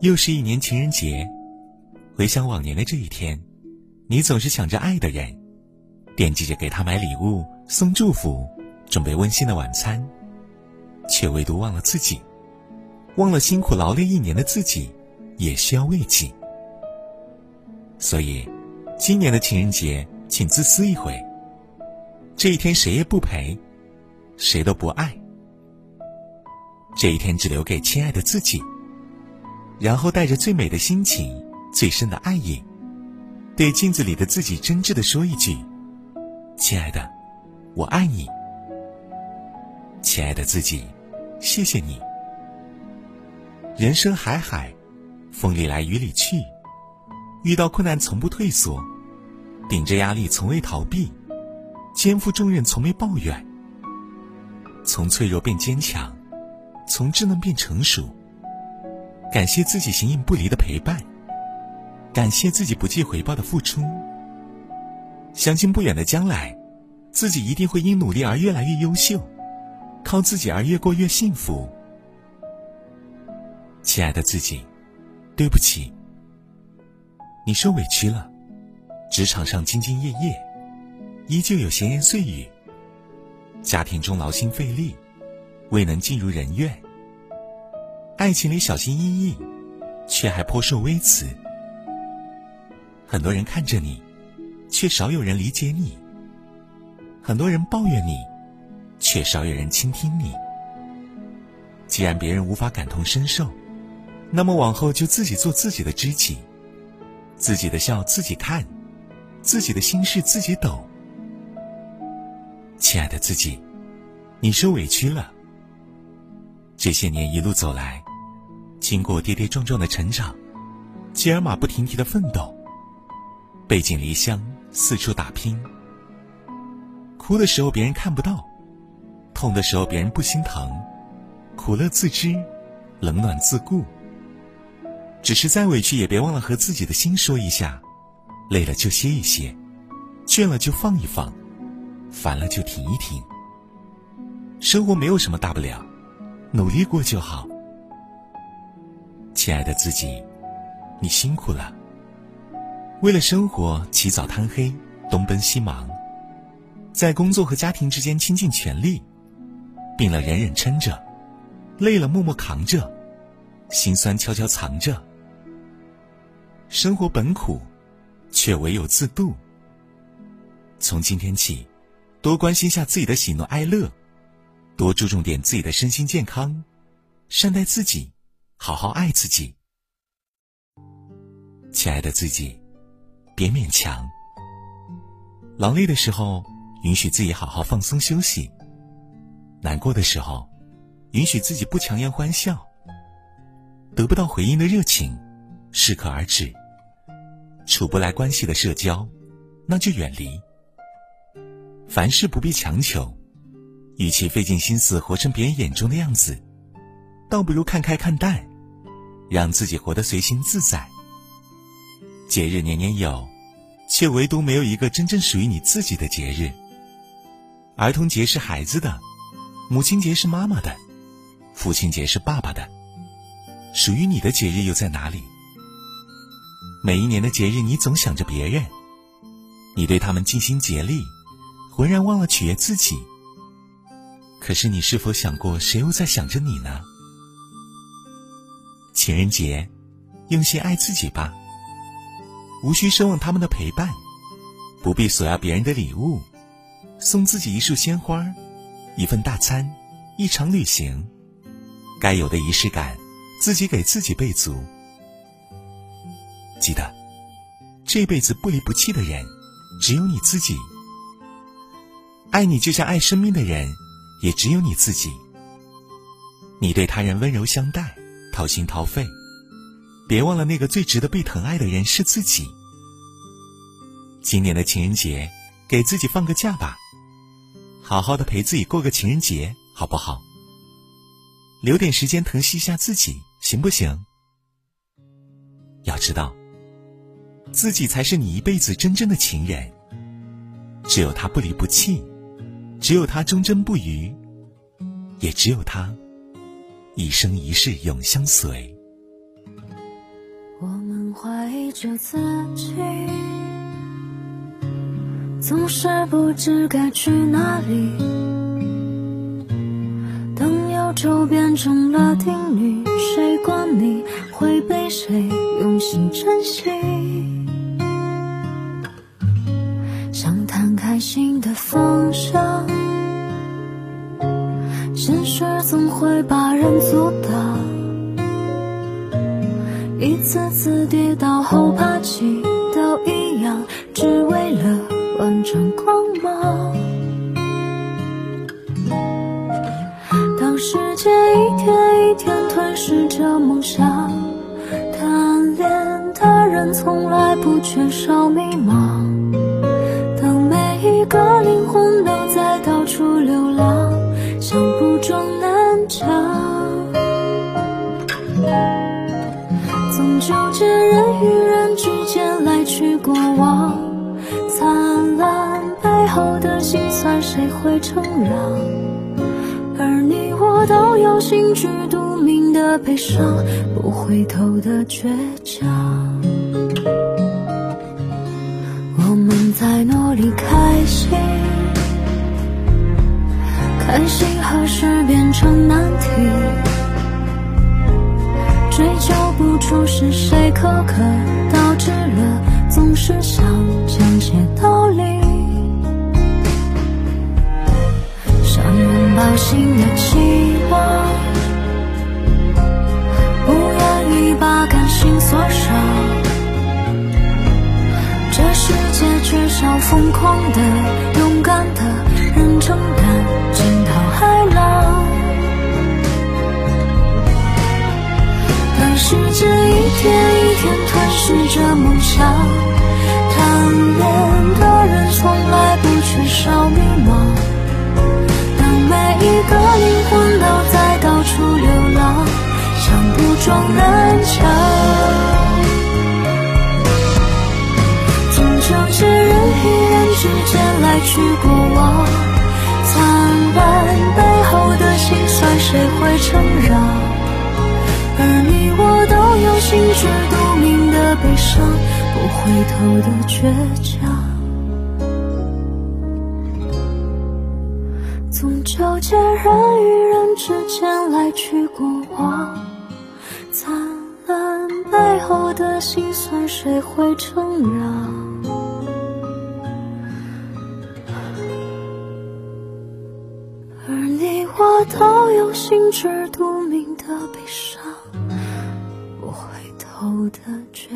又是一年情人节，回想往年的这一天，你总是想着爱的人，惦记着给他买礼物、送祝福、准备温馨的晚餐，却唯独忘了自己，忘了辛苦劳累一年的自己也需要慰藉。所以，今年的情人节，请自私一回。这一天谁也不陪，谁都不爱。这一天只留给亲爱的自己。然后带着最美的心情、最深的爱意，对镜子里的自己真挚的说一句：“亲爱的，我爱你。”亲爱的自己，谢谢你。人生海海，风里来雨里去，遇到困难从不退缩，顶着压力从未逃避。肩负重任，从没抱怨；从脆弱变坚强，从稚嫩变成熟。感谢自己形影不离的陪伴，感谢自己不计回报的付出。相信不远的将来，自己一定会因努力而越来越优秀，靠自己而越过越幸福。亲爱的自己，对不起，你受委屈了。职场上兢兢业业。依旧有闲言碎语，家庭中劳心费力，未能尽如人愿；爱情里小心翼翼，却还颇受微词。很多人看着你，却少有人理解你；很多人抱怨你，却少有人倾听你。既然别人无法感同身受，那么往后就自己做自己的知己，自己的笑自己看，自己的心事自己懂。亲爱的自己，你受委屈了。这些年一路走来，经过跌跌撞撞的成长，吉尔马不停蹄的奋斗，背井离乡，四处打拼。哭的时候别人看不到，痛的时候别人不心疼，苦乐自知，冷暖自顾。只是再委屈也别忘了和自己的心说一下，累了就歇一歇，倦了就放一放。烦了就停一停。生活没有什么大不了，努力过就好。亲爱的自己，你辛苦了。为了生活起早贪黑，东奔西忙，在工作和家庭之间倾尽全力，病了忍忍撑着，累了默默扛着，心酸悄悄藏着。生活本苦，却唯有自渡。从今天起。多关心下自己的喜怒哀乐，多注重点自己的身心健康，善待自己，好好爱自己。亲爱的自己，别勉强。劳累的时候，允许自己好好放松休息；难过的时候，允许自己不强颜欢笑。得不到回应的热情，适可而止；处不来关系的社交，那就远离。凡事不必强求，与其费尽心思活成别人眼中的样子，倒不如看开看淡，让自己活得随心自在。节日年年有，却唯独没有一个真正属于你自己的节日。儿童节是孩子的，母亲节是妈妈的，父亲节是爸爸的，属于你的节日又在哪里？每一年的节日，你总想着别人，你对他们尽心竭力。浑然忘了取悦自己。可是你是否想过，谁又在想着你呢？情人节，用心爱自己吧。无需奢望他们的陪伴，不必索要别人的礼物，送自己一束鲜花，一份大餐，一场旅行。该有的仪式感，自己给自己备足。记得，这辈子不离不弃的人，只有你自己。爱你就像爱生命的人，也只有你自己。你对他人温柔相待，掏心掏肺，别忘了那个最值得被疼爱的人是自己。今年的情人节，给自己放个假吧，好好的陪自己过个情人节，好不好？留点时间疼惜一下自己，行不行？要知道，自己才是你一辈子真正的情人，只有他不离不弃。只有他忠贞不渝，也只有他一生一世永相随。我们怀疑着自己，总是不知该去哪里。等忧愁变成了定律，谁管你会被谁用心珍惜？想摊开心的方向，现实总会把人阻挡。一次次跌倒后爬起，都一样，只为了完成光芒。当世界一天一天吞噬着梦想，贪恋的人从来不缺少迷茫。当每一个灵魂都在到处流浪，想不撞南墙。纠结人与人之间来去过往，灿烂背后的辛酸谁会承让？而你我都有心知肚明的悲伤，不回头的倔强。我们在努力开心，开心何时变成难题？不是谁苛刻导致了，总是想讲些道理。想拥抱新的期望，不愿意把感性锁上。这世界缺少疯狂的、勇敢的人承担惊涛骇浪。世界一天一天吞噬着梦想，贪恋的人从来不缺少迷茫。当每一个灵魂都在到处流浪，想不撞南墙。总纠结人与人之间来去过往，灿烂背后的辛酸谁会承让？而你我都有心知肚明的悲伤，不回头的倔强。总纠结人与人之间来去过往，灿烂背后的辛酸谁会承让？而你我都有心知肚明的悲伤。的决